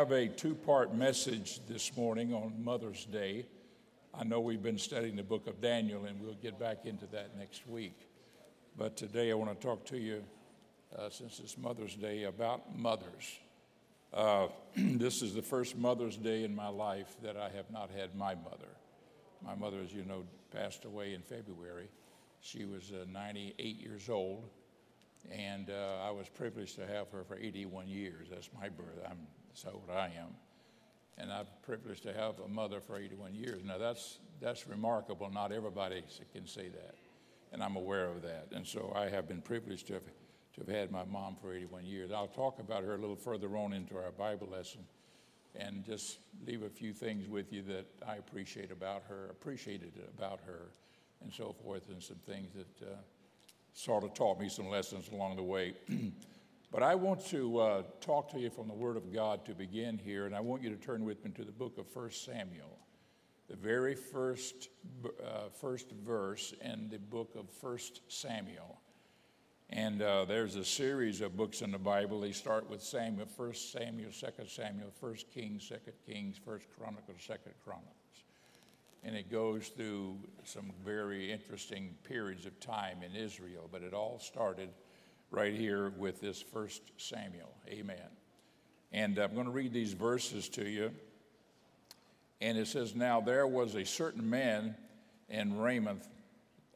I have a two part message this morning on Mother's Day. I know we've been studying the book of Daniel, and we'll get back into that next week. But today I want to talk to you, uh, since it's Mother's Day, about mothers. Uh, this is the first Mother's Day in my life that I have not had my mother. My mother, as you know, passed away in February. She was uh, 98 years old, and uh, I was privileged to have her for 81 years. That's my birth. I'm that's how old I am. And I'm privileged to have a mother for 81 years. Now, that's, that's remarkable. Not everybody can say that. And I'm aware of that. And so I have been privileged to have, to have had my mom for 81 years. I'll talk about her a little further on into our Bible lesson and just leave a few things with you that I appreciate about her, appreciated about her, and so forth, and some things that uh, sort of taught me some lessons along the way. But I want to uh, talk to you from the Word of God to begin here, and I want you to turn with me to the book of 1 Samuel, the very first, uh, first verse in the book of 1 Samuel. And uh, there's a series of books in the Bible. They start with Samuel, 1 Samuel, 2 Samuel, 1 Kings, 2 Kings, 1 Chronicles, 2 Chronicles. And it goes through some very interesting periods of time in Israel, but it all started right here with this first Samuel. Amen. And I'm going to read these verses to you. And it says, Now there was a certain man in Ramoth,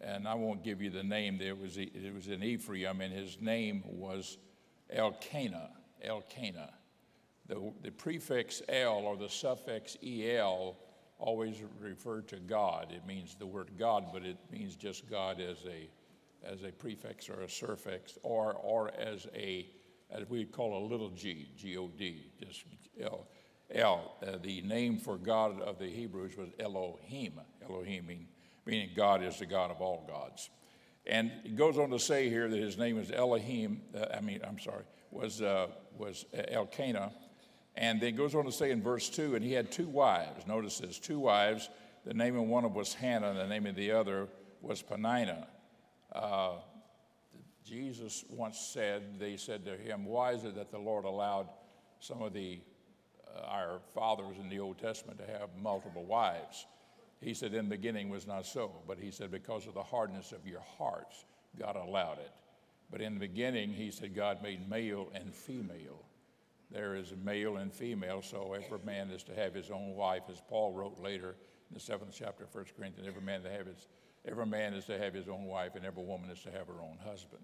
and I won't give you the name, it was, it was in Ephraim, and his name was Elkanah. Elkanah. The, the prefix El or the suffix El always referred to God. It means the word God, but it means just God as a as a prefix or a suffix, or, or as a, as we call a little g, G-O-D, just El. El. Uh, the name for God of the Hebrews was Elohim, Elohim mean, meaning God is the God of all gods. And it goes on to say here that his name is Elohim, uh, I mean, I'm sorry, was, uh, was Elkanah. And then it goes on to say in verse 2, and he had two wives. Notice this two wives. The name of one of was Hannah, and the name of the other was Peninnah. Uh, Jesus once said, they said to him, Why is it that the Lord allowed some of the uh, our fathers in the Old Testament to have multiple wives? He said, In the beginning was not so, but he said, Because of the hardness of your hearts, God allowed it. But in the beginning, he said, God made male and female. There is a male and female, so every man is to have his own wife, as Paul wrote later in the seventh chapter of 1 Corinthians, every man to have his Every man is to have his own wife, and every woman is to have her own husband.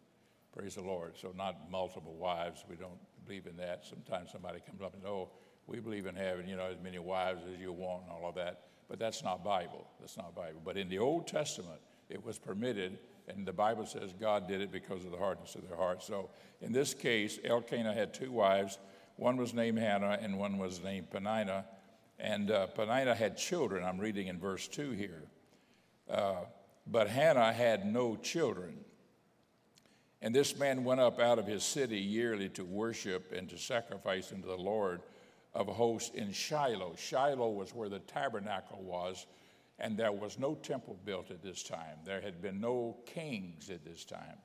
Praise the Lord. So, not multiple wives. We don't believe in that. Sometimes somebody comes up and, oh, we believe in having, you know, as many wives as you want and all of that. But that's not Bible. That's not Bible. But in the Old Testament, it was permitted, and the Bible says God did it because of the hardness of their heart. So, in this case, Elkanah had two wives. One was named Hannah, and one was named Peninnah. And uh, Peninnah had children. I'm reading in verse 2 here. Uh, but Hannah had no children. And this man went up out of his city yearly to worship and to sacrifice unto the Lord of hosts in Shiloh. Shiloh was where the tabernacle was, and there was no temple built at this time. There had been no kings at this time.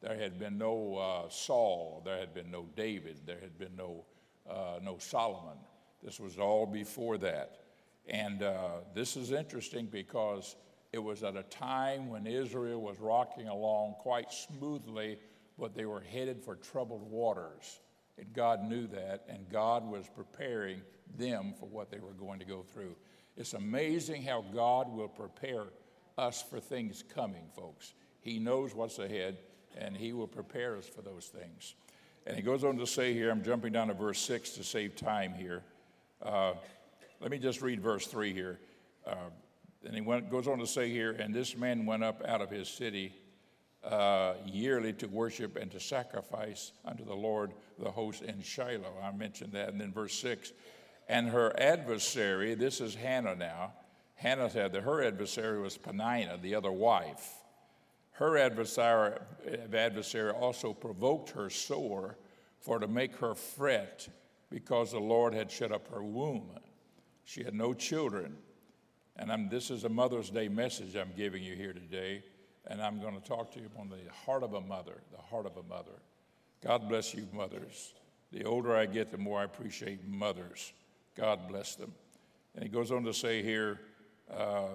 There had been no uh, Saul. There had been no David. There had been no, uh, no Solomon. This was all before that. And uh, this is interesting because it was at a time when Israel was rocking along quite smoothly, but they were headed for troubled waters. And God knew that, and God was preparing them for what they were going to go through. It's amazing how God will prepare us for things coming, folks. He knows what's ahead, and He will prepare us for those things. And He goes on to say here, I'm jumping down to verse 6 to save time here. Uh, let me just read verse 3 here. Uh, and he went, goes on to say here, and this man went up out of his city uh, yearly to worship and to sacrifice unto the Lord the host in Shiloh. I mentioned that. And then verse 6 and her adversary, this is Hannah now. Hannah said that her adversary was Peninnah, the other wife. Her adversary, adversary also provoked her sore for to make her fret because the Lord had shut up her womb. She had no children. And I'm, this is a Mother's Day message I'm giving you here today. And I'm going to talk to you on the heart of a mother, the heart of a mother. God bless you, mothers. The older I get, the more I appreciate mothers. God bless them. And he goes on to say here, uh,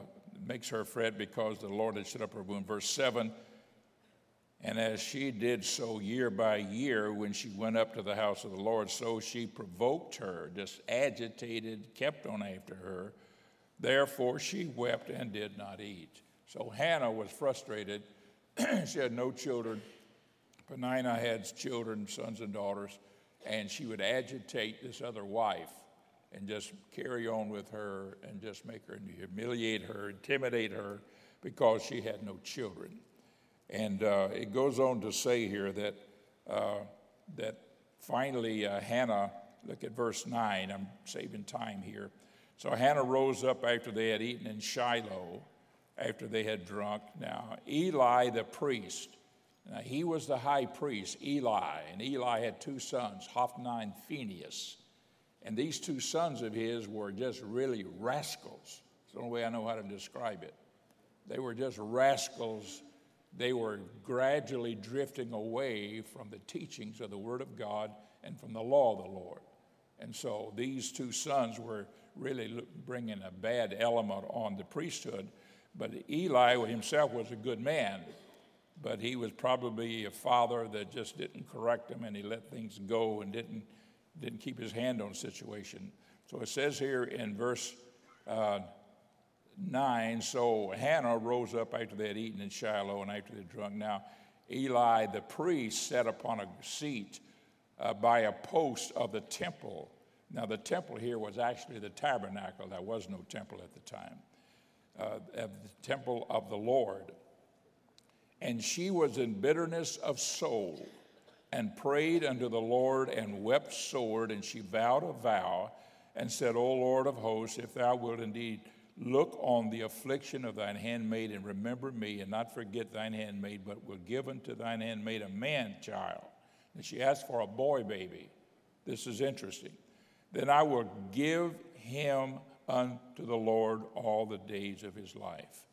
makes her fret because the Lord had shut up her womb. Verse 7 And as she did so year by year when she went up to the house of the Lord, so she provoked her, just agitated, kept on after her. Therefore she wept and did not eat. So Hannah was frustrated. she had no children. Peninnah had children, sons and daughters, and she would agitate this other wife and just carry on with her and just make her humiliate her, intimidate her because she had no children. And uh, it goes on to say here that, uh, that finally uh, Hannah, look at verse 9, I'm saving time here. So Hannah rose up after they had eaten in Shiloh, after they had drunk. Now, Eli the priest, now he was the high priest, Eli, and Eli had two sons, Hophni and Phinehas. And these two sons of his were just really rascals. It's the only way I know how to describe it. They were just rascals. They were gradually drifting away from the teachings of the Word of God and from the law of the Lord. And so these two sons were really bringing a bad element on the priesthood. But Eli himself was a good man, but he was probably a father that just didn't correct him and he let things go and didn't didn't keep his hand on the situation. So it says here in verse uh, 9 so Hannah rose up after they had eaten in Shiloh and after they had drunk. Now, Eli the priest sat upon a seat uh, by a post of the temple. Now, the temple here was actually the tabernacle. There was no temple at the time, uh, the temple of the Lord. And she was in bitterness of soul and prayed unto the Lord and wept sore, and she vowed a vow and said, O Lord of hosts, if thou wilt indeed look on the affliction of thine handmaid and remember me and not forget thine handmaid, but will give unto thine handmaid a man child. And she asked for a boy baby. This is interesting. Then I will give him unto the Lord all the days of his life.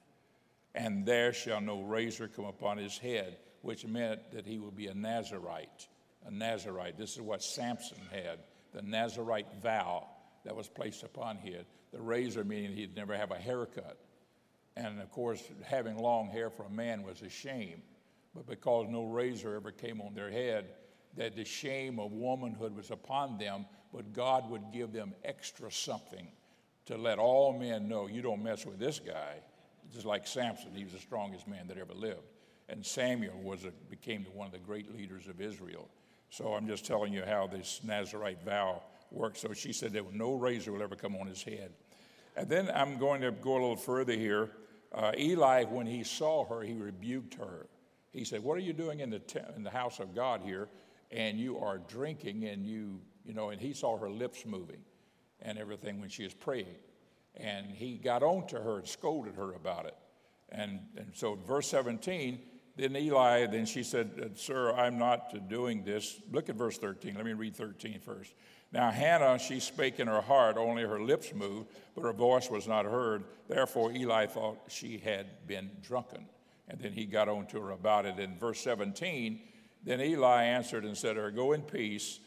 And there shall no razor come upon his head which meant that he would be a Nazarite. A Nazarite. This is what Samson had the Nazarite vow that was placed upon him. The razor meaning he'd never have a haircut. And of course, having long hair for a man was a shame. But because no razor ever came on their head, that the shame of womanhood was upon them, but God would give them extra something to let all men know you don't mess with this guy. Just like Samson, he was the strongest man that ever lived and Samuel was a, became one of the great leaders of Israel. So I'm just telling you how this Nazarite vow works. So she said that no razor will ever come on his head. And then I'm going to go a little further here. Uh, Eli, when he saw her, he rebuked her. He said, "What are you doing in the te- in the house of God here? And you are drinking, and you you know." And he saw her lips moving, and everything when she was praying, and he got on to her and scolded her about it. And and so verse 17 then Eli, then she said, uh, Sir, I'm not doing this. Look at verse 13. Let me read 13 first. Now, Hannah, she spake in her heart, only her lips moved, but her voice was not heard. Therefore, Eli thought she had been drunken. And then he got on to her about it. In verse 17, then Eli answered and said to her, Go in peace,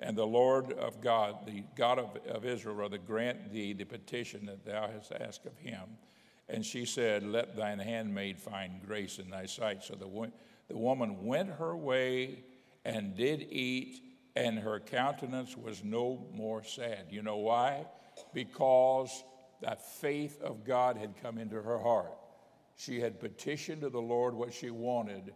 and the Lord of God, the God of, of Israel, rather grant thee the petition that thou hast asked of him. And she said, Let thine handmaid find grace in thy sight. So the, the woman went her way and did eat, and her countenance was no more sad. You know why? Because that faith of God had come into her heart. She had petitioned to the Lord what she wanted,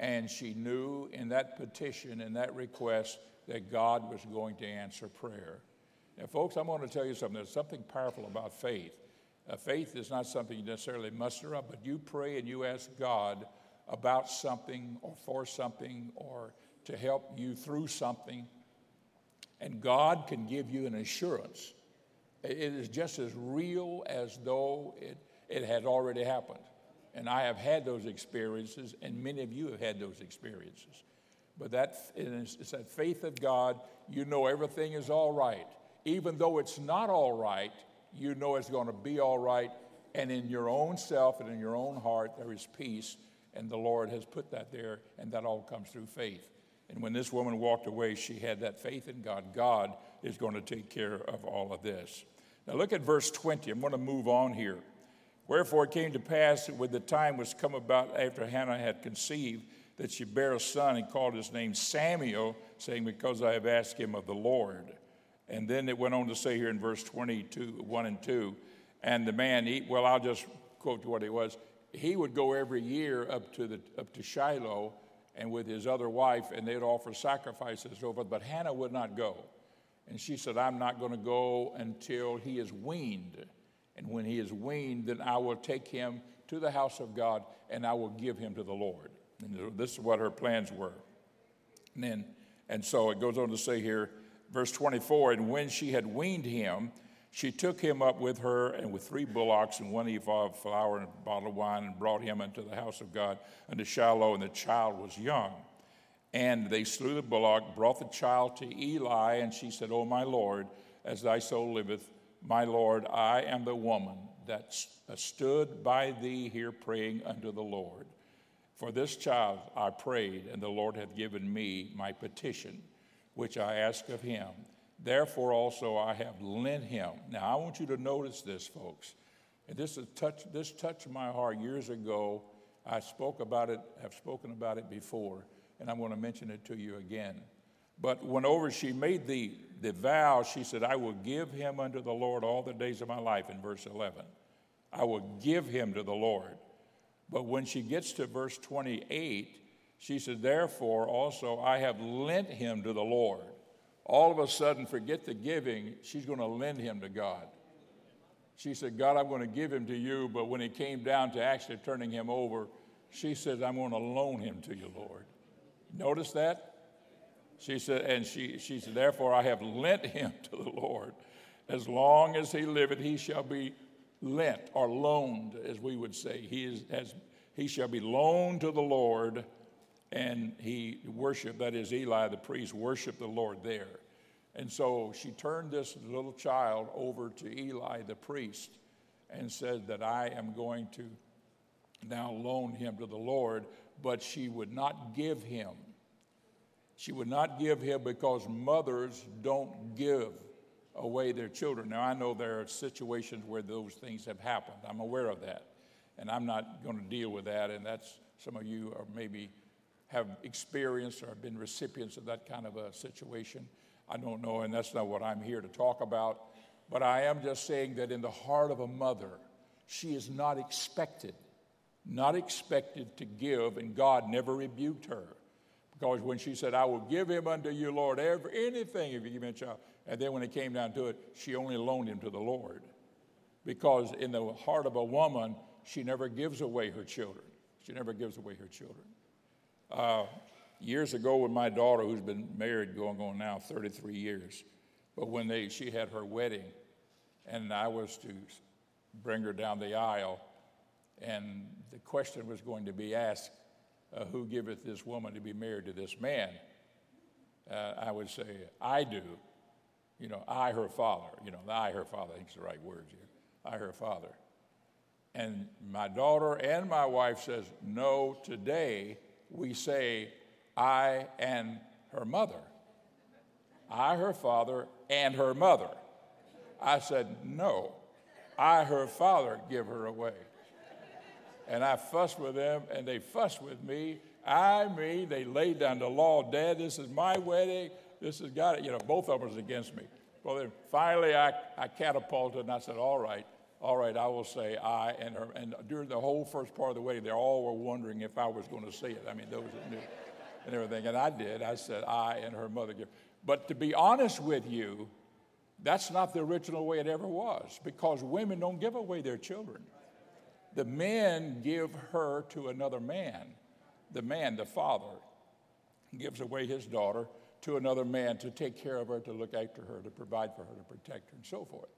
and she knew in that petition, in that request, that God was going to answer prayer. Now, folks, I'm going to tell you something. There's something powerful about faith. Uh, faith is not something you necessarily muster up, but you pray and you ask God about something or for something or to help you through something. And God can give you an assurance. It is just as real as though it, it had already happened. And I have had those experiences, and many of you have had those experiences. But that it's that faith of God, you know everything is all right. Even though it's not all right, you know it's going to be all right. And in your own self and in your own heart, there is peace. And the Lord has put that there, and that all comes through faith. And when this woman walked away, she had that faith in God. God is going to take care of all of this. Now look at verse 20. I'm going to move on here. Wherefore it came to pass that when the time was come about after Hannah had conceived that she bare a son and called his name Samuel, saying, Because I have asked him of the Lord. And then it went on to say here in verse 22, 1 and 2, and the man, he, well, I'll just quote what it was. He would go every year up to, the, up to Shiloh and with his other wife, and they'd offer sacrifices and so forth, but Hannah would not go. And she said, I'm not going to go until he is weaned. And when he is weaned, then I will take him to the house of God and I will give him to the Lord. And this is what her plans were. And then, and so it goes on to say here, verse 24, and when she had weaned him, she took him up with her and with three bullocks and one ephah of flour and a bottle of wine and brought him into the house of God unto Shiloh, and the child was young. And they slew the bullock, brought the child to Eli, and she said, O my Lord, as thy soul liveth, my Lord, I am the woman that stood by thee here praying unto the Lord. For this child I prayed, and the Lord hath given me my petition, which I ask of him. Therefore also I have lent him. Now I want you to notice this, folks. This has touched this touched my heart years ago. I spoke about it, have spoken about it before, and I'm going to mention it to you again. But whenever she made the, the vow, she said, I will give him unto the Lord all the days of my life, in verse 11. I will give him to the Lord. But when she gets to verse 28, she said, Therefore also I have lent him to the Lord. All of a sudden, forget the giving, she's going to lend him to God. She said, God, I'm going to give him to you. But when it came down to actually turning him over, she said, I'm going to loan him to you, Lord. Notice that? She said, and she, she said, Therefore I have lent him to the Lord. As long as he liveth, he shall be lent or loaned, as we would say. He, is, has, he shall be loaned to the Lord, and he worshiped, that is, Eli the priest, worshiped the Lord there. And so she turned this little child over to Eli the priest and said that I am going to now loan him to the Lord, but she would not give him. She would not give him because mothers don't give away their children. Now, I know there are situations where those things have happened. I'm aware of that. And I'm not going to deal with that. And that's some of you are maybe have experienced or have been recipients of that kind of a situation. I don't know, and that's not what I'm here to talk about. But I am just saying that in the heart of a mother, she is not expected, not expected to give, and God never rebuked her. Because when she said, I will give him unto you, Lord, every, anything if you give me a child, and then when it came down to it, she only loaned him to the Lord. Because in the heart of a woman, she never gives away her children. She never gives away her children. Uh, years ago, with my daughter, who's been married going on now 33 years, but when they, she had her wedding, and I was to bring her down the aisle, and the question was going to be asked, uh, Who giveth this woman to be married to this man? Uh, I would say, I do. You know, I, her father. You know, I, her father, I think is the right words here. I, her father. And my daughter and my wife says, no, today we say, I and her mother. I, her father, and her mother. I said, no, I, her father, give her away. And I fussed with them, and they fussed with me. I mean, they laid down the law, Dad, this is my wedding. This has got it. You know, both of them was against me. Well, then finally I, I catapulted and I said, all right, all right, I will say I and her. And during the whole first part of the wedding, they all were wondering if I was going to say it. I mean, those that knew and everything. And I did. I said I and her mother. But to be honest with you, that's not the original way it ever was because women don't give away their children. The men give her to another man. The man, the father, gives away his daughter to another man to take care of her, to look after her, to provide for her, to protect her, and so forth,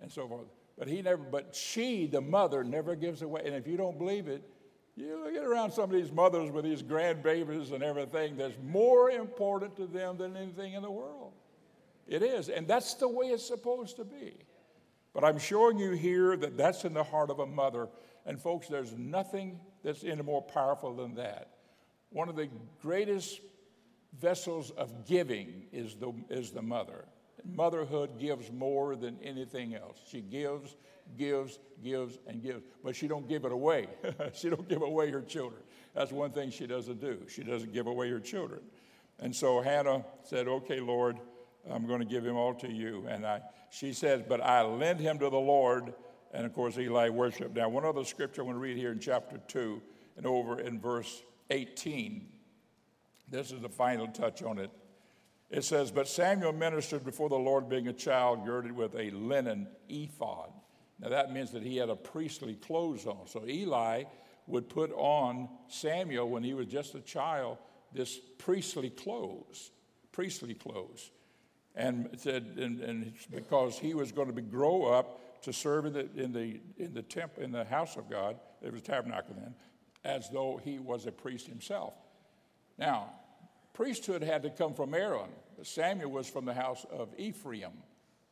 and so forth. But he never, but she, the mother, never gives away. And if you don't believe it, you get around some of these mothers with these grandbabies and everything that's more important to them than anything in the world. It is, and that's the way it's supposed to be. But I'm showing you here that that's in the heart of a mother. And folks, there's nothing that's any more powerful than that. One of the greatest vessels of giving is the, is the mother. Motherhood gives more than anything else. She gives, gives, gives, and gives, but she don't give it away. she don't give away her children. That's one thing she doesn't do. She doesn't give away her children. And so Hannah said, "Okay, Lord, I'm going to give him all to you." And I, she says, "But I lend him to the Lord." And of course, Eli worshiped. Now, one other scripture I want to read here in chapter two and over in verse 18. This is the final touch on it. It says, But Samuel ministered before the Lord, being a child, girded with a linen ephod. Now that means that he had a priestly clothes on. So Eli would put on Samuel when he was just a child this priestly clothes, priestly clothes. And said, and, and because he was going to be, grow up to serve in the, in the, in the temple, in the house of God, it was tabernacle then, as though he was a priest himself. Now, priesthood had to come from Aaron. Samuel was from the house of Ephraim,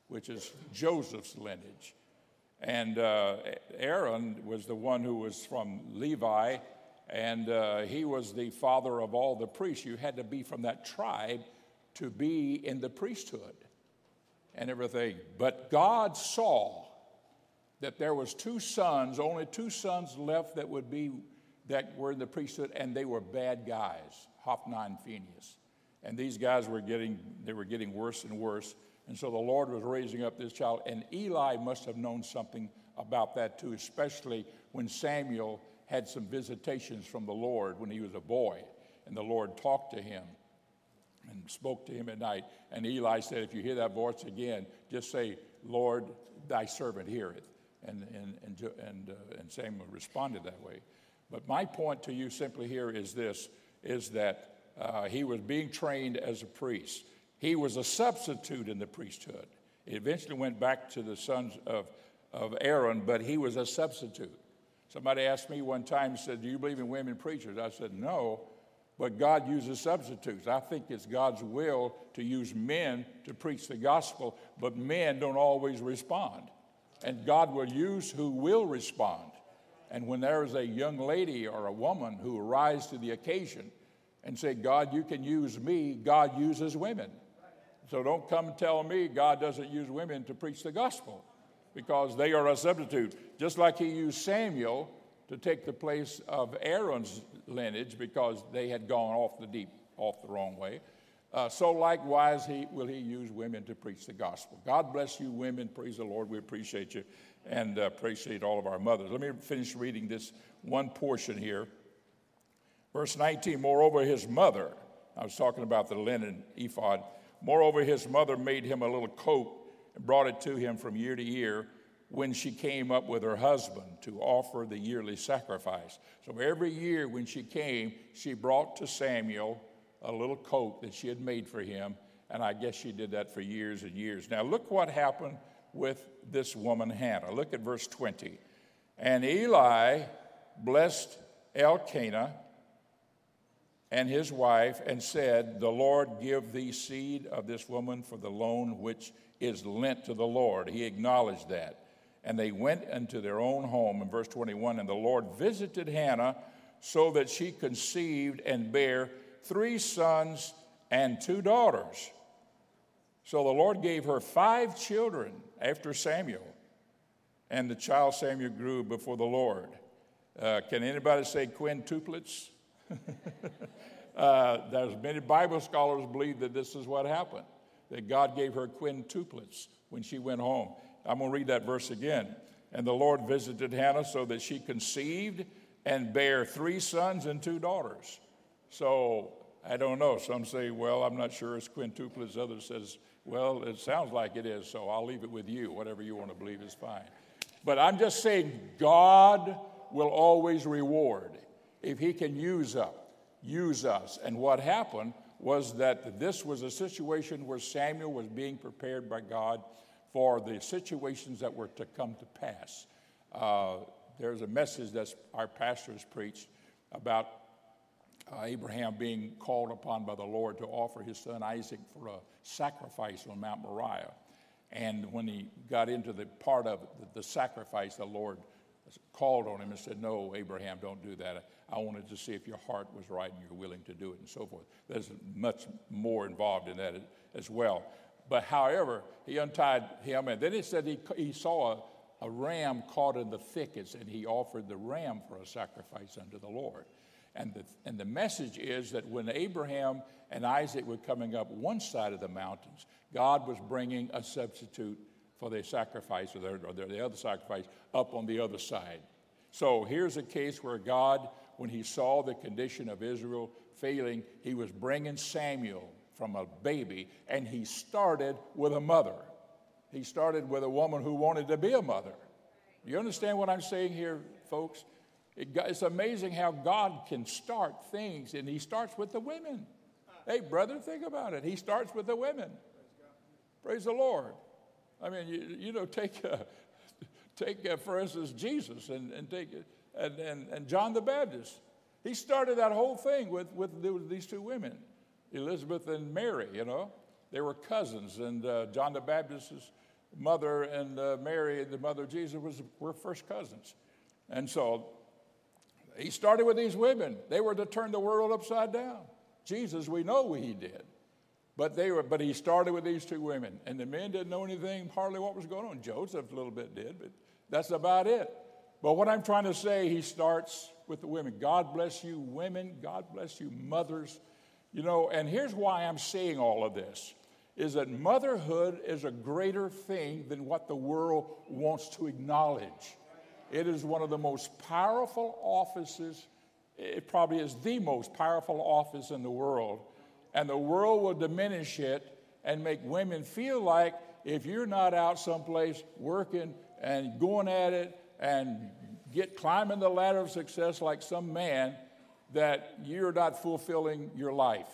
which is Joseph's lineage. And uh, Aaron was the one who was from Levi, and uh, he was the father of all the priests. You had to be from that tribe to be in the priesthood and everything. But God saw that there was two sons, only two sons left that would be that were in the priesthood, and they were bad guys, Hophni and Phinehas. And these guys were getting, they were getting worse and worse. And so the Lord was raising up this child. And Eli must have known something about that too, especially when Samuel had some visitations from the Lord when he was a boy. And the Lord talked to him and spoke to him at night. And Eli said, If you hear that voice again, just say, Lord, thy servant heareth. And, and, and, and, uh, and Samuel responded that way. But my point to you simply here is this is that uh, he was being trained as a priest. He was a substitute in the priesthood. He eventually went back to the sons of, of Aaron, but he was a substitute. Somebody asked me one time, said, Do you believe in women preachers? I said, No, but God uses substitutes. I think it's God's will to use men to preach the gospel, but men don't always respond. And God will use who will respond. And when there is a young lady or a woman who rise to the occasion and say, God, you can use me, God uses women. So don't come and tell me God doesn't use women to preach the gospel because they are a substitute. Just like he used Samuel to take the place of Aaron's lineage because they had gone off the deep, off the wrong way. Uh, so likewise, he, will he use women to preach the gospel. God bless you, women. Praise the Lord. We appreciate you and uh, appreciate all of our mothers. Let me finish reading this one portion here. Verse 19, moreover, his mother, I was talking about the linen ephod, moreover, his mother made him a little coat and brought it to him from year to year when she came up with her husband to offer the yearly sacrifice. So every year when she came, she brought to Samuel a little coat that she had made for him, and I guess she did that for years and years. Now, look what happened with this woman Hannah. Look at verse 20. And Eli blessed Elkanah and his wife and said, The Lord give thee seed of this woman for the loan which is lent to the Lord. He acknowledged that. And they went into their own home in verse 21. And the Lord visited Hannah so that she conceived and bare three sons and two daughters. So the Lord gave her five children after Samuel, and the child Samuel grew before the Lord. Uh, can anybody say quintuplets? uh, there's many Bible scholars believe that this is what happened, that God gave her quintuplets when she went home. I'm going to read that verse again. And the Lord visited Hannah so that she conceived and bare three sons and two daughters. So I don't know. Some say, well, I'm not sure it's quintuplets. Others says well, it sounds like it is, so I'll leave it with you. Whatever you want to believe is fine. But I'm just saying, God will always reward if He can use us. Use us. And what happened was that this was a situation where Samuel was being prepared by God for the situations that were to come to pass. Uh, there's a message that our pastors preached about uh, Abraham being called upon by the Lord to offer his son Isaac for a sacrifice on Mount Moriah. And when he got into the part of the, the sacrifice, the Lord called on him and said, No, Abraham, don't do that. I wanted to see if your heart was right and you're willing to do it and so forth. There's much more involved in that as well. But however, he untied him, and then it said he, he saw a, a ram caught in the thickets, and he offered the ram for a sacrifice unto the Lord. And the, and the message is that when Abraham and Isaac were coming up one side of the mountains, God was bringing a substitute for their sacrifice or, their, or their, the other sacrifice up on the other side. So here's a case where God, when he saw the condition of Israel failing, he was bringing Samuel from a baby, and he started with a mother. He started with a woman who wanted to be a mother. You understand what I'm saying here, folks? It, it's amazing how God can start things, and He starts with the women. Hey, brother, think about it. He starts with the women. Praise the Lord. I mean, you, you know, take, uh, take uh, for instance, Jesus and, and take and, and, and John the Baptist. He started that whole thing with, with these two women, Elizabeth and Mary, you know. They were cousins, and uh, John the Baptist's mother and uh, Mary, the mother of Jesus, was, were first cousins. And so he started with these women. They were to turn the world upside down. Jesus, we know he did. But, they were, but he started with these two women, and the men didn't know anything, hardly what was going on. Joseph a little bit did, but that's about it. But what I'm trying to say, he starts with the women. God bless you, women. God bless you, mothers. You know, and here's why I'm saying all of this is that motherhood is a greater thing than what the world wants to acknowledge. It is one of the most powerful offices, it probably is the most powerful office in the world. And the world will diminish it and make women feel like if you're not out someplace working and going at it and get climbing the ladder of success like some man, that you're not fulfilling your life.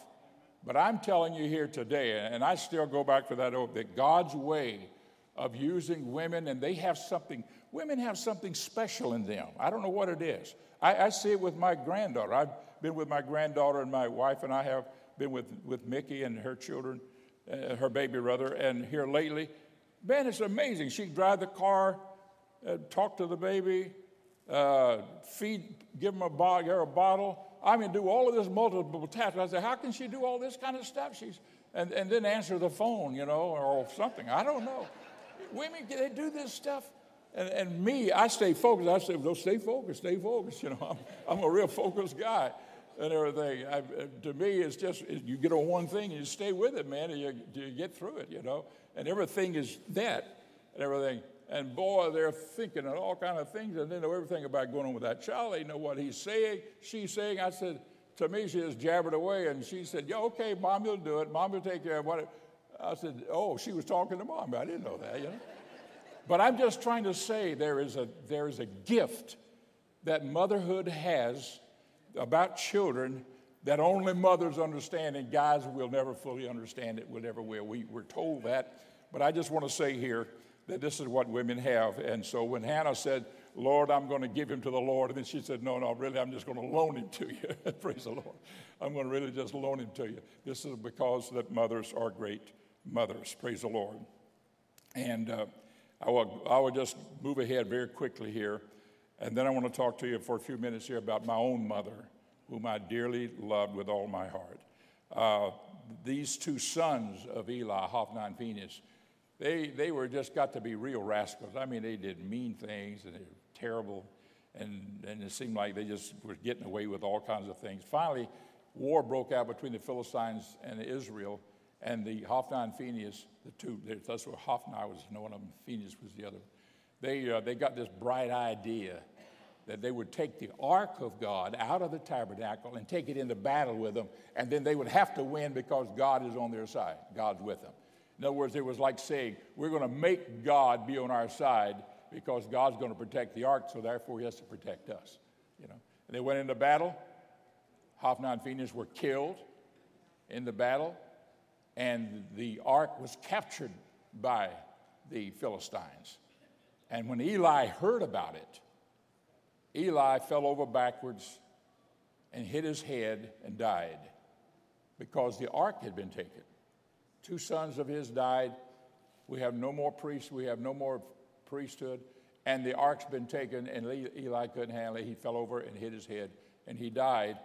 But I'm telling you here today, and I still go back to that oath, that God's way of using women, and they have something Women have something special in them. I don't know what it is. I, I see it with my granddaughter. I've been with my granddaughter, and my wife and I have been with, with Mickey and her children, uh, her baby brother, and here lately. Man, it's amazing. She drive the car, uh, talk to the baby, uh, feed, give him a, bo- give her a bottle. I mean, do all of this multiple tasks. I said, how can she do all this kind of stuff? She's, and, and then answer the phone, you know, or something. I don't know. Women, they do this stuff. And, and me, I stay focused. I say, well, stay focused, stay focused. You know, I'm, I'm a real focused guy and everything. I, to me, it's just you get on one thing and you stay with it, man, and you, you get through it, you know. And everything is that and everything. And boy, they're thinking of all kind of things, and they know everything about going on with that child. They know what he's saying, she's saying. I said, to me, she just jabbered away, and she said, "Yeah, okay, mom, you'll do it. Mom will take care of what." I said, "Oh, she was talking to mom. I didn't know that, you know." But I'm just trying to say there is a, there is a gift that motherhood has about children that only mothers understand, and guys will never fully understand it, will never will. We, we're told that. But I just want to say here that this is what women have. And so when Hannah said, Lord, I'm going to give him to the Lord, and then she said, No, no, really, I'm just going to loan him to you. Praise the Lord. I'm going to really just loan him to you. This is because that mothers are great mothers. Praise the Lord. And uh, I will, I will just move ahead very quickly here. And then I want to talk to you for a few minutes here about my own mother, whom I dearly loved with all my heart. Uh, these two sons of Eli, Hophni and Phinehas, they, they were just got to be real rascals. I mean, they did mean things and they were terrible. And, and it seemed like they just were getting away with all kinds of things. Finally, war broke out between the Philistines and Israel and the Hophni and Phinehas, the two, that's where Hophni was one of them, Phinehas was the other. They, uh, they got this bright idea that they would take the ark of God out of the tabernacle and take it into battle with them, and then they would have to win because God is on their side. God's with them. In other words, it was like saying, we're going to make God be on our side because God's going to protect the ark, so therefore he has to protect us. You know, and they went into battle. Hophni and Phinehas were killed in the battle and the ark was captured by the Philistines. And when Eli heard about it, Eli fell over backwards and hit his head and died because the ark had been taken. Two sons of his died. We have no more priests, we have no more priesthood. And the ark's been taken, and Eli couldn't handle it. He fell over and hit his head, and he died.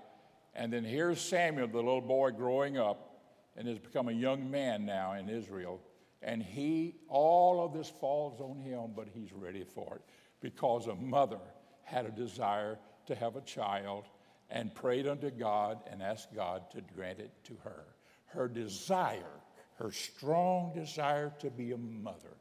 And then here's Samuel, the little boy growing up, and has become a young man now in Israel. And he, all of this falls on him, but he's ready for it because a mother had a desire to have a child and prayed unto God and asked God to grant it to her. Her desire, her strong desire to be a mother,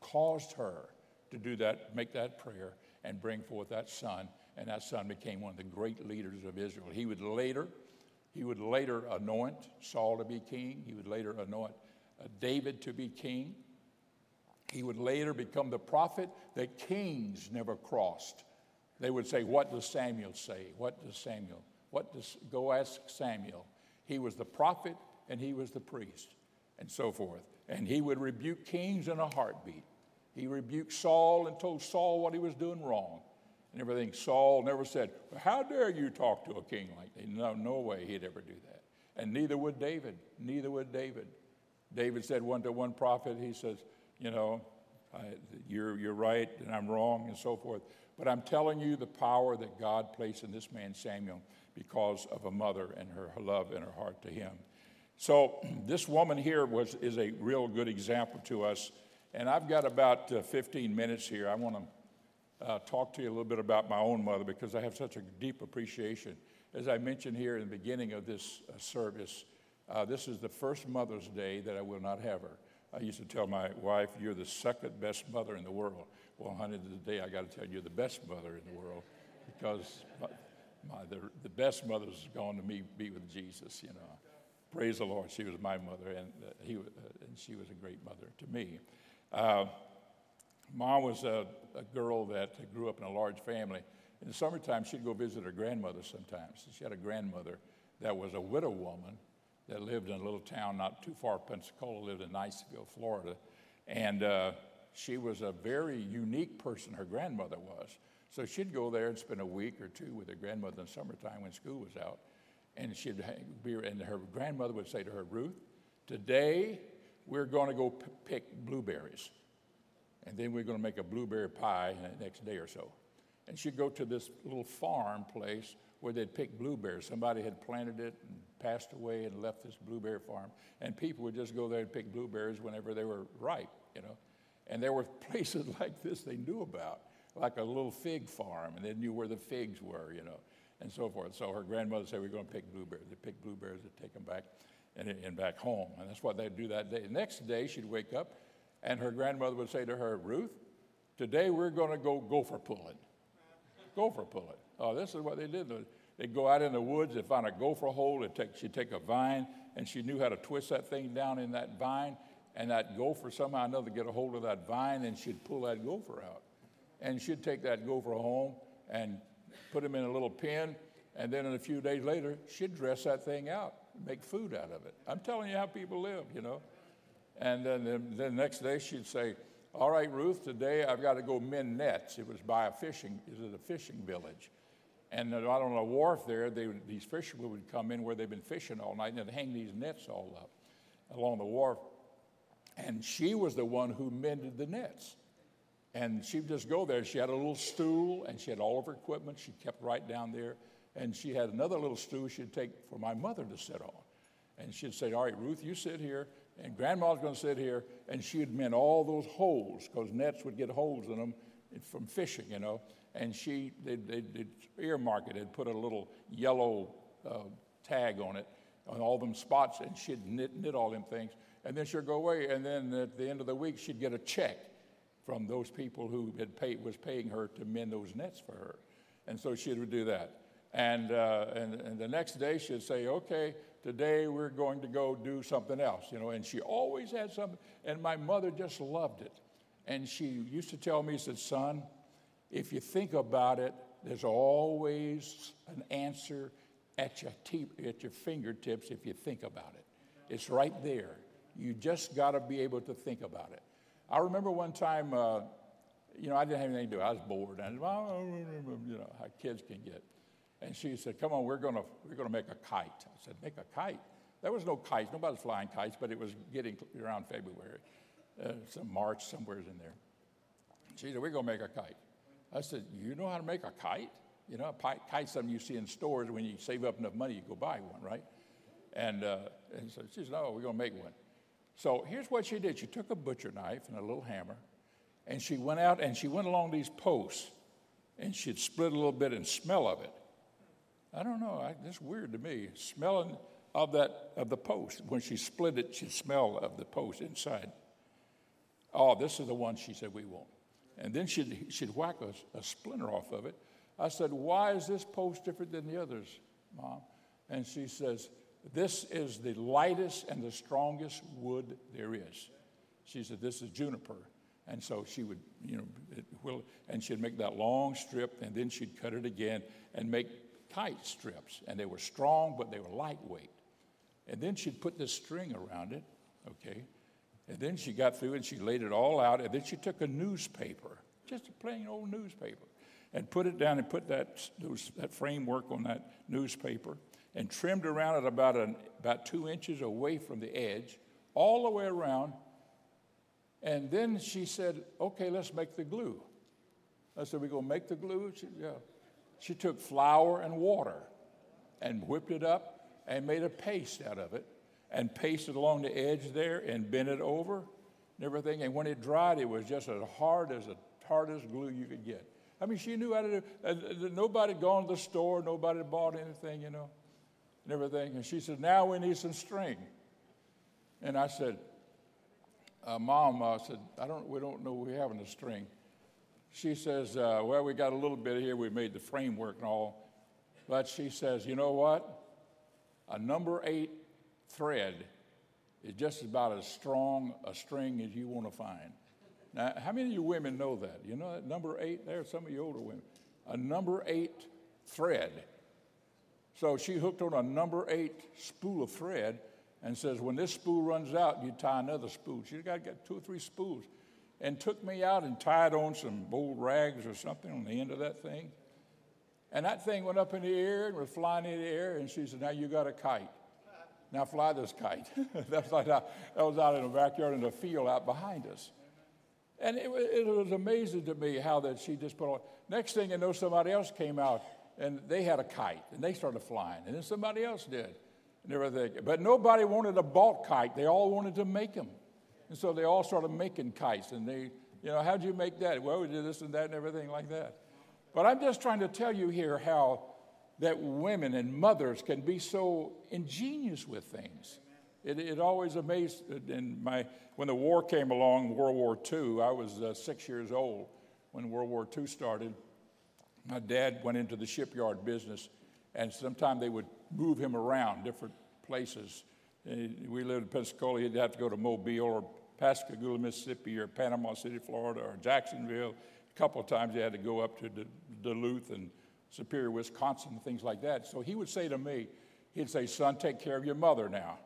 caused her to do that, make that prayer, and bring forth that son. And that son became one of the great leaders of Israel. He would later, he would later anoint Saul to be king. He would later anoint uh, David to be king. He would later become the prophet that kings never crossed. They would say, What does Samuel say? What does Samuel? What does go ask Samuel? He was the prophet and he was the priest, and so forth. And he would rebuke kings in a heartbeat. He rebuked Saul and told Saul what he was doing wrong and everything. Saul never said, How dare you talk to a king like that? No, no way he'd ever do that. And neither would David. Neither would David. David said one to one prophet, he says, You know, I, you're, you're right and I'm wrong and so forth. But I'm telling you the power that God placed in this man, Samuel, because of a mother and her love in her heart to him. So this woman here was, is a real good example to us and I've got about uh, 15 minutes here. I want to uh, talk to you a little bit about my own mother because I have such a deep appreciation. As I mentioned here in the beginning of this uh, service, uh, this is the first Mother's Day that I will not have her. I used to tell my wife, You're the second best mother in the world. Well, honey, today I got to tell you, you're the best mother in the world because my, my, the, the best mother's gone to me be with Jesus, you know. Praise the Lord. She was my mother, and, uh, he, uh, and she was a great mother to me. Mom was a, a, girl that grew up in a large family. In the summertime, she'd go visit her grandmother sometimes. She had a grandmother that was a widow woman that lived in a little town not too far. From Pensacola lived in Niceville, Florida. And uh, she was a very unique person, her grandmother was. So she'd go there and spend a week or two with her grandmother in the summertime when school was out. And she'd be, and her grandmother would say to her, Ruth, today we're going to go p- pick blueberries. And then we're going to make a blueberry pie the next day or so. And she'd go to this little farm place where they'd pick blueberries. Somebody had planted it and passed away and left this blueberry farm. And people would just go there and pick blueberries whenever they were ripe, you know. And there were places like this they knew about, like a little fig farm, and they knew where the figs were, you know, and so forth. So her grandmother said, We're going to pick blueberries. They pick blueberries, they take them back and, and back home. And that's what they'd do that day. The next day, she'd wake up, and her grandmother would say to her, Ruth, today we're going to go gopher pulling. Gopher pulling. Oh, this is what they did. They'd go out in the woods, they'd find a gopher hole, they'd take, she'd take a vine, and she knew how to twist that thing down in that vine, and that gopher somehow or another get a hold of that vine, and she'd pull that gopher out. And she'd take that gopher home and put him in a little pen, and then a few days later, she'd dress that thing out make food out of it. I'm telling you how people live, you know. And then, then the next day she'd say, All right, Ruth, today I've got to go mend nets. It was by a fishing, it was a fishing village. And on a wharf there, they, these fishermen would come in where they've been fishing all night and they'd hang these nets all up along the wharf. And she was the one who mended the nets. And she'd just go there. She had a little stool and she had all of her equipment. She kept right down there. And she had another little stool she'd take for my mother to sit on. And she'd say, All right, Ruth, you sit here, and grandma's going to sit here. And she'd mend all those holes because nets would get holes in them from fishing, you know. And she, they'd, they'd, they'd earmark it, they'd put a little yellow uh, tag on it, on all them spots, and she'd knit, knit all them things. And then she'd go away, and then at the end of the week, she'd get a check from those people who had paid, was paying her to mend those nets for her. And so she would do that. And, uh, and, and the next day she'd say, okay, today we're going to go do something else, you know. And she always had something, and my mother just loved it. And she used to tell me, said, son, if you think about it, there's always an answer at your, te- at your fingertips if you think about it. It's right there. You just got to be able to think about it. I remember one time, uh, you know, I didn't have anything to do. I was bored. And, you know, how kids can get. And she said, Come on, we're going to we're gonna make a kite. I said, Make a kite? There was no kites. Nobody's flying kites, but it was getting around February, uh, some March, somewhere's in there. She said, We're going to make a kite. I said, You know how to make a kite? You know, a kite's something you see in stores when you save up enough money, you go buy one, right? And, uh, and so she said, No, we're going to make one. So here's what she did she took a butcher knife and a little hammer, and she went out and she went along these posts, and she'd split a little bit and smell of it. I don't know, I, that's weird to me. Smelling of that of the post. When she split it, she'd smell of the post inside. Oh, this is the one she said we want. And then she'd, she'd whack a, a splinter off of it. I said, Why is this post different than the others, Mom? And she says, This is the lightest and the strongest wood there is. She said, This is juniper. And so she would, you know, will, and she'd make that long strip, and then she'd cut it again and make kite strips. And they were strong, but they were lightweight. And then she'd put this string around it, okay? And then she got through and she laid it all out. And then she took a newspaper, just a plain old newspaper, and put it down and put that, those, that framework on that newspaper and trimmed around it about, an, about two inches away from the edge, all the way around. And then she said, Okay, let's make the glue. I said, We're going to make the glue? She, yeah. She took flour and water and whipped it up and made a paste out of it and pasted along the edge there and bent it over and everything. And when it dried, it was just as hard as the hardest glue you could get. I mean, she knew how to do it. Nobody had gone to the store, nobody had bought anything, you know, and everything. And she said, Now we need some string. And I said, uh, Mom, I said, I don't, we don't know we having a string. She says, uh, Well, we got a little bit here. We made the framework and all. But she says, You know what? A number eight thread is just about as strong a string as you want to find. Now, how many of you women know that? You know that number eight there? Some of you older women. A number eight thread. So she hooked on a number eight spool of thread and says, when this spool runs out, you tie another spool. She's got to get two or three spools. And took me out and tied on some old rags or something on the end of that thing. And that thing went up in the air and was flying in the air. And she said, Now you got a kite. Now fly this kite. that, was like, that was out in the backyard in the field out behind us. And it, it was amazing to me how that she just put on. Next thing you know, somebody else came out and they had a kite and they started flying. And then somebody else did and everything. But nobody wanted a bought kite. They all wanted to make them. And so they all started making kites. And they, you know, how'd you make that? Well, we did this and that and everything like that. But I'm just trying to tell you here how that women and mothers can be so ingenious with things. It, it always amazed in my when the war came along, World War II. I was uh, six years old when World War II started. My dad went into the shipyard business, and sometimes they would move him around different places. We lived in Pensacola. He'd have to go to Mobile or Pascagoula, Mississippi, or Panama City, Florida, or Jacksonville. A couple of times he had to go up to Duluth and Superior, Wisconsin, and things like that. So he would say to me, he'd say, "Son, take care of your mother now."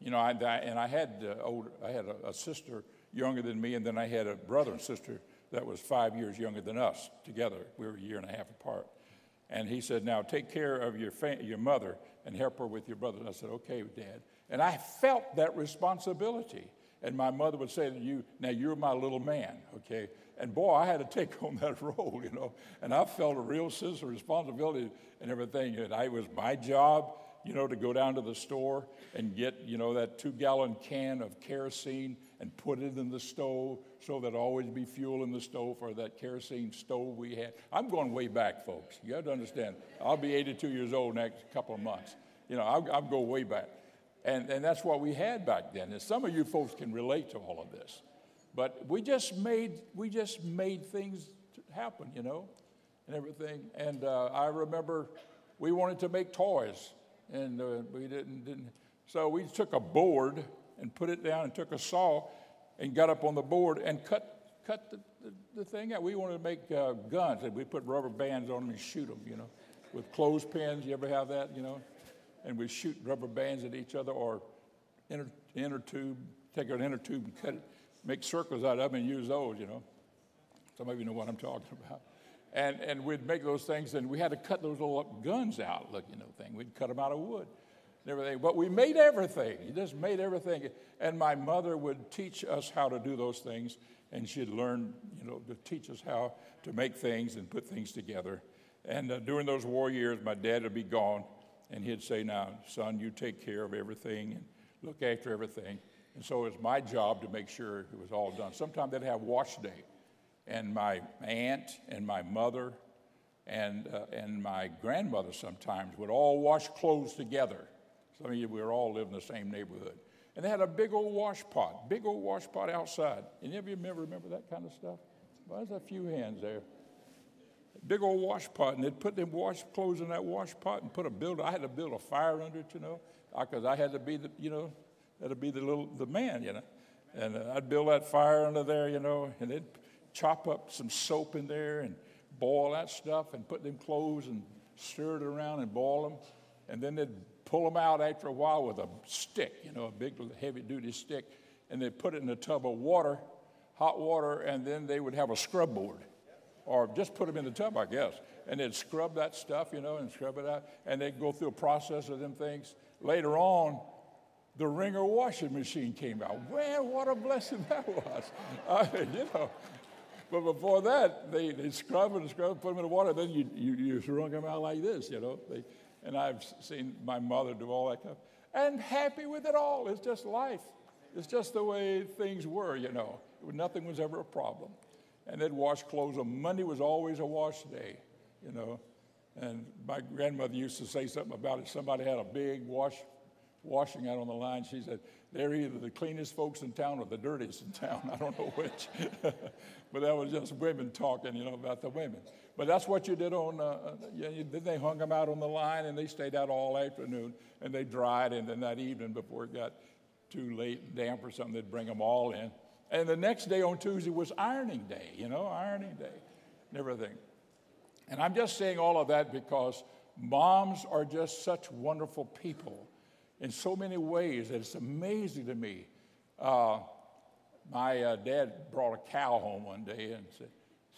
You know, I, and I had uh, older, I had a, a, sister younger than me, and then I had a brother and sister that was five years younger than us together. We were a year and a half apart. And he said, "Now take care of your fa- your mother and help her with your brother." And I said, "Okay, Dad." And I felt that responsibility. And my mother would say to you, "Now you're my little man, okay?" And boy, I had to take on that role, you know. And I felt a real sense of responsibility and everything. And I, it was my job, you know, to go down to the store and get, you know, that two gallon can of kerosene and put it in the stove so that always be fuel in the stove for that kerosene stove we had. I'm going way back, folks. You have to understand. I'll be 82 years old next couple of months. You know, I'll, I'll go way back. And, and that's what we had back then. And some of you folks can relate to all of this. But we just made we just made things happen, you know, and everything. And uh, I remember we wanted to make toys, and uh, we didn't didn't. So we took a board and put it down, and took a saw, and got up on the board and cut cut the, the, the thing out. We wanted to make uh, guns, and we put rubber bands on them and shoot them, you know, with clothespins. You ever have that, you know? And we'd shoot rubber bands at each other, or inner, inner tube, take an inner tube and cut it make circles out of them and use those, you know. Some of you know what I'm talking about. And, and we'd make those things, and we had to cut those little guns out, look, you know, thing. We'd cut them out of wood and everything. But we made everything. He just made everything. And my mother would teach us how to do those things, and she'd learn, you know, to teach us how to make things and put things together. And uh, during those war years, my dad would be gone, and he'd say, Now, son, you take care of everything and look after everything. And so it was my job to make sure it was all done. Sometimes they'd have wash day. And my aunt and my mother and, uh, and my grandmother sometimes would all wash clothes together. Some of you, we were all living in the same neighborhood. And they had a big old wash pot, big old wash pot outside. Any of you remember, remember that kind of stuff? Well, there's a few hands there. Big old wash pot, and they'd put them wash clothes in that wash pot and put a build. I had to build a fire under it, you know, because I had to be the, you know, had to be the little the man, you know. And uh, I'd build that fire under there, you know, and they'd chop up some soap in there and boil that stuff and put them clothes and stir it around and boil them. And then they'd pull them out after a while with a stick, you know, a big heavy duty stick, and they'd put it in a tub of water, hot water, and then they would have a scrub board. Or just put them in the tub, I guess. And they'd scrub that stuff, you know, and scrub it out. And they'd go through a process of them things. Later on, the Wringer washing machine came out. Man, what a blessing that was. I mean, you know, but before that, they, they scrub and scrub, put them in the water, then you, you, you wrung them out like this, you know. They, and I've seen my mother do all that of, and happy with it all. It's just life. It's just the way things were, you know. Nothing was ever a problem. And they'd wash clothes on Monday was always a wash day, you know. And my grandmother used to say something about it. Somebody had a big wash washing out on the line. She said, they're either the cleanest folks in town or the dirtiest in town. I don't know which. but that was just women talking, you know, about the women. But that's what you did on, uh, uh you, then they hung them out on the line and they stayed out all afternoon and they dried. And then that evening, before it got too late and damp or something, they'd bring them all in. And the next day on Tuesday was ironing day, you know, ironing day and everything. And I'm just saying all of that because moms are just such wonderful people in so many ways that it's amazing to me. Uh, my uh, dad brought a cow home one day and said,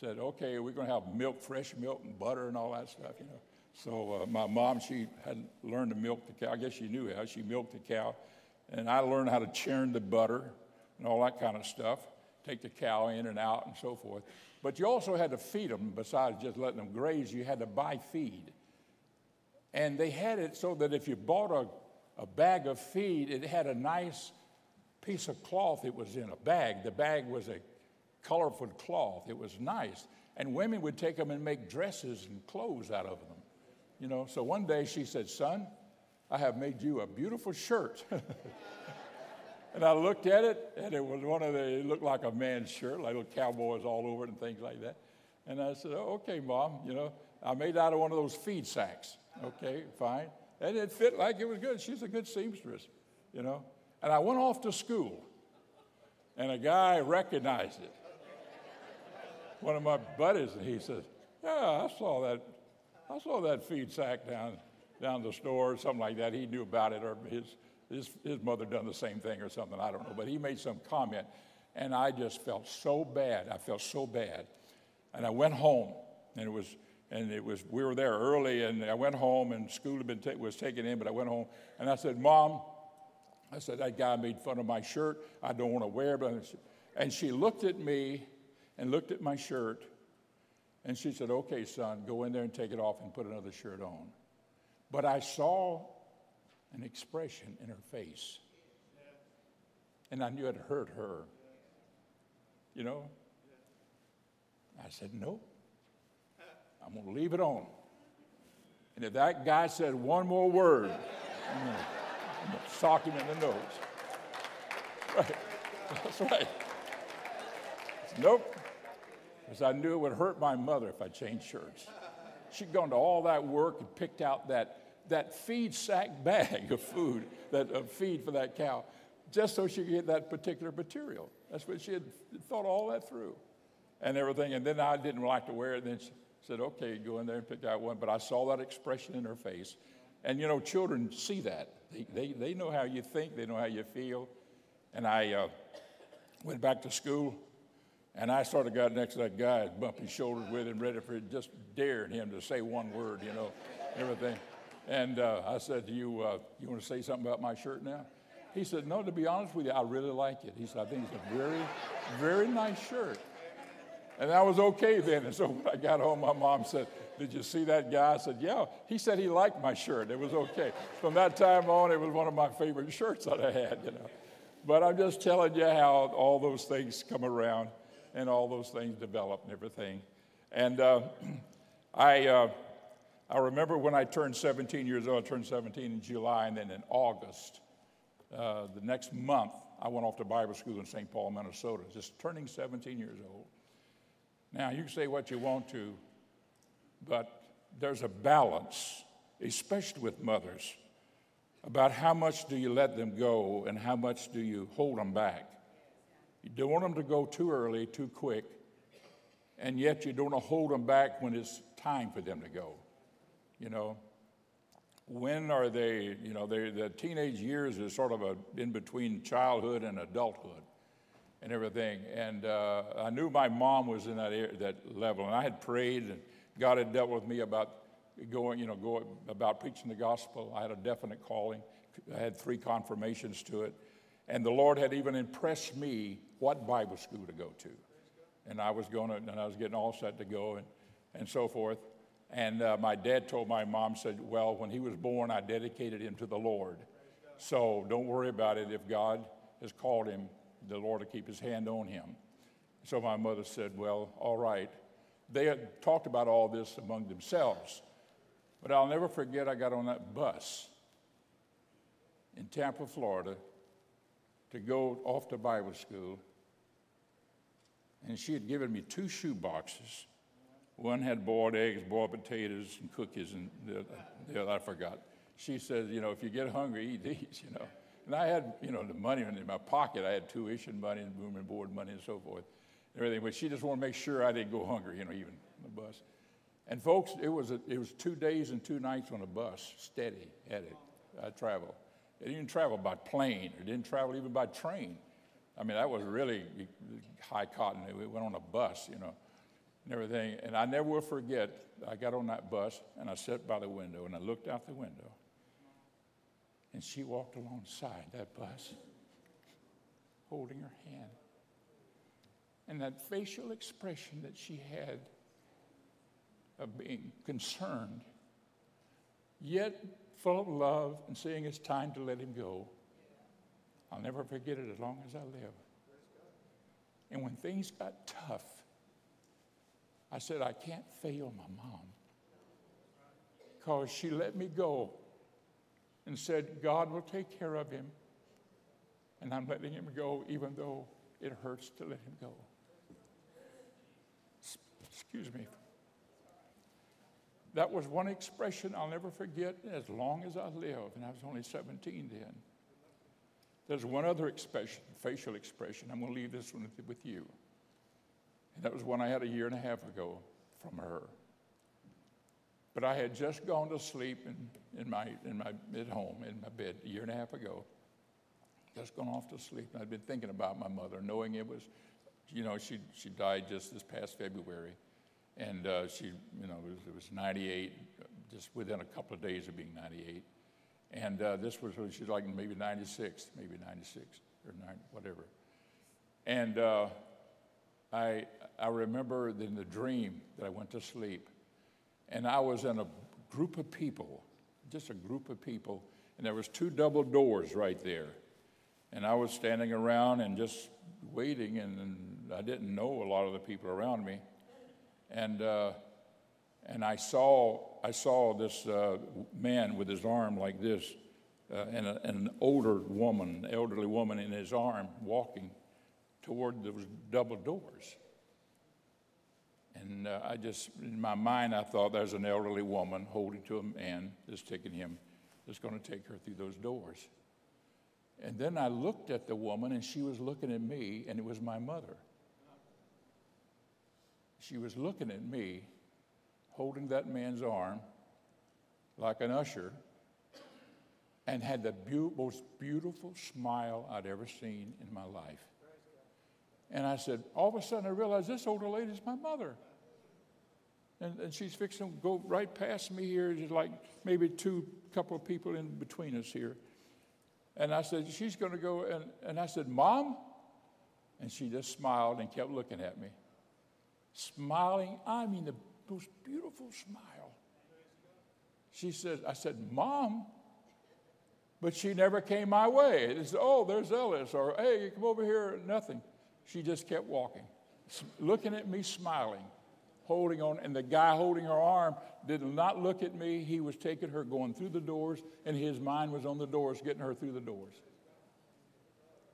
said okay, we're going to have milk, fresh milk, and butter and all that stuff, you know. So uh, my mom, she had learned to milk the cow. I guess she knew how. She milked the cow. And I learned how to churn the butter and all that kind of stuff, take the cow in and out and so forth. But you also had to feed them, besides just letting them graze, you had to buy feed. And they had it so that if you bought a a bag of feed, it had a nice piece of cloth it was in a bag. The bag was a colorful cloth. It was nice. And women would take them and make dresses and clothes out of them. You know, so one day she said, Son, I have made you a beautiful shirt. and I looked at it, and it was one of the, it looked like a man's shirt, like little cowboys all over it and things like that. And I said, Okay, mom, you know, I made out of one of those feed sacks. Okay, fine. And it fit like it was good. She's a good seamstress, you know. And I went off to school, and a guy recognized it. One of my buddies, and he says, "Yeah, I saw that. I saw that feed sack down down the store, or something like that. He knew about it, or his his his mother done the same thing, or something. I don't know. But he made some comment, and I just felt so bad. I felt so bad, and I went home, and it was and it was we were there early and i went home and school had been ta- was taken in but i went home and i said mom i said that guy made fun of my shirt i don't want to wear it and she looked at me and looked at my shirt and she said okay son go in there and take it off and put another shirt on but i saw an expression in her face and i knew it hurt her you know i said nope I'm going to leave it on. And if that guy said one more word, I'm going to sock him in the nose. Right. That's right. Nope. Because I knew it would hurt my mother if I changed shirts. She'd gone to all that work and picked out that, that feed sack bag of food, that of feed for that cow, just so she could get that particular material. That's what she had thought all that through and everything. And then I didn't like to wear it. And then she, said, okay, go in there and pick out one. But I saw that expression in her face. And you know, children see that. They, they, they know how you think, they know how you feel. And I uh, went back to school and I sort of got next to that guy, bumped his shoulders with him, ready for just daring him to say one word, you know, everything. And uh, I said you, uh, you want to say something about my shirt now? He said, no, to be honest with you, I really like it. He said, I think it's a very, very nice shirt. And that was okay then. And so when I got home, my mom said, Did you see that guy? I said, Yeah. He said he liked my shirt. It was okay. From that time on, it was one of my favorite shirts that I had, you know. but I'm just telling you how all those things come around and all those things develop and everything. And uh, I, uh, I remember when I turned 17 years old, I turned 17 in July, and then in August, uh, the next month, I went off to Bible school in St. Paul, Minnesota, just turning 17 years old. Now, you can say what you want to, but there's a balance, especially with mothers, about how much do you let them go and how much do you hold them back. You don't want them to go too early, too quick, and yet you don't want to hold them back when it's time for them to go. You know, when are they, you know, the teenage years is sort of a in between childhood and adulthood and everything. And uh, I knew my mom was in that, that level, and I had prayed, and God had dealt with me about going, you know, going about preaching the gospel. I had a definite calling. I had three confirmations to it. And the Lord had even impressed me what Bible school to go to. And I was going to, and I was getting all set to go and, and so forth. And uh, my dad told my mom, said, Well, when he was born, I dedicated him to the Lord. So don't worry about it. If God has called him, the Lord will keep his hand on him. So my mother said, Well, all right. They had talked about all this among themselves. But I'll never forget, I got on that bus in Tampa, Florida, to go off to Bible school. And she had given me two shoe boxes. One had boiled eggs, boiled potatoes, and cookies, and the, the other I forgot. She says, you know, if you get hungry, eat these, you know. And I had, you know, the money in my pocket. I had tuition money and room and board money and so forth, and everything. But she just wanted to make sure I didn't go hungry, you know, even on the bus. And folks, it was, a, it was two days and two nights on a bus, steady at it. I traveled. I didn't travel by plane. It didn't travel even by train. I mean, that was really high cotton. We went on a bus, you know, and everything. And I never will forget, I got on that bus and I sat by the window and I looked out the window. And she walked alongside that bus, holding her hand. And that facial expression that she had of being concerned, yet full of love and saying it's time to let him go. I'll never forget it as long as I live. And when things got tough, I said, I can't fail my mom. Because she let me go and said, God will take care of him. And I'm letting him go even though it hurts to let him go. Excuse me that was one expression I'll never forget as long as I live, and I was only 17 then. There's one other expression, facial expression. I'm going to leave this one with you. And that was one I had a year and a half ago from her. But I had just gone to sleep in, in my, in my at home, in my bed, a year and a half ago. Just gone off to sleep. And I'd been thinking about my mother, knowing it was, you know, she, she died just this past February. And uh, she, you know, it was, it was, 98, just within a couple of days of being 98. And uh, this was, she was like maybe 96, maybe 96 or 9, whatever. And uh, I, I remember in the dream that I went to sleep, and I was in a group of people, just a group of people, and there was two double doors right there. And I was standing around and just waiting, and, and I didn't know a lot of the people around me. And uh, and I saw I saw this uh, man with his arm like this, uh, and, a, and, an older woman, elderly woman, in his arm walking toward those double doors. And uh, I just, in my mind, I thought there's an elderly woman holding to a man that's taking him, that's going to take her through those doors. And then I looked at the woman, and she was looking at me, and it was my mother she was looking at me, holding that man's arm like an usher, and had the be- most beautiful smile I'd ever seen in my life. And I said, all of a sudden I realized this older lady is my mother. And, and she's fixing to go right past me here, just like maybe two couple of people in between us here. And I said, she's going to go. And, and I said, Mom? And she just smiled and kept looking at me smiling. I mean, the most beautiful smile. She said, I said, Mom, But she never came my way. It's, oh, there's Ellis, or hey, come over here. Nothing. She just kept walking, looking at me, smiling, holding on. And the guy holding her arm did not look at me. He was taking her, going through the doors, and his mind was on the doors, getting her through the doors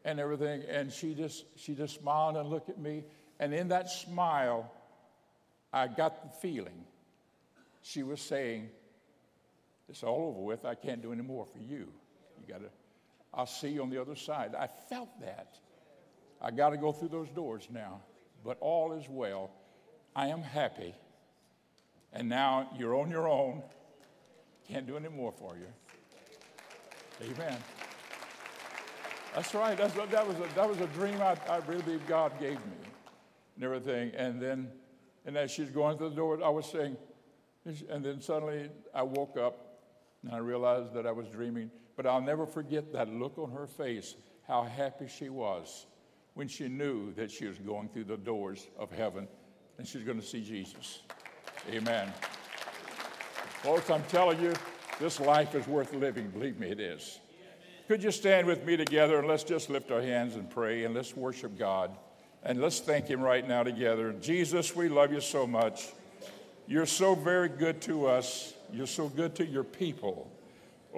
and everything. And she just, she just smiled and looked at me. And in that smile, I got the feeling she was saying, It's all over with. I can't do any more for you. You got to, I'll see you on the other side. I felt that. I got to go through those doors now, but all is well. I am happy. And now you're on your own. Can't do any more for you. Amen. That's right. That's, that, was a, that was a dream I, I really believe God gave me and everything. And then, and as she's going through the door, I was saying, and then suddenly I woke up and I realized that I was dreaming. But I'll never forget that look on her face, how happy she was when she knew that she was going through the doors of heaven and she's going to see Jesus. Amen. Folks, I'm telling you, this life is worth living. Believe me, it is. Could you stand with me together and let's just lift our hands and pray and let's worship God and let's thank Him right now together. Jesus, we love you so much. You're so very good to us, you're so good to your people.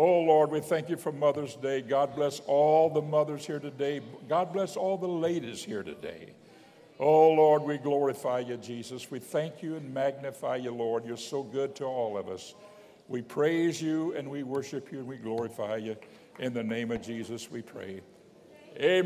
Oh Lord, we thank you for Mother's Day. God bless all the mothers here today. God bless all the ladies here today. Oh Lord, we glorify you, Jesus. We thank you and magnify you, Lord. You're so good to all of us. We praise you and we worship you and we glorify you. In the name of Jesus, we pray. Amen.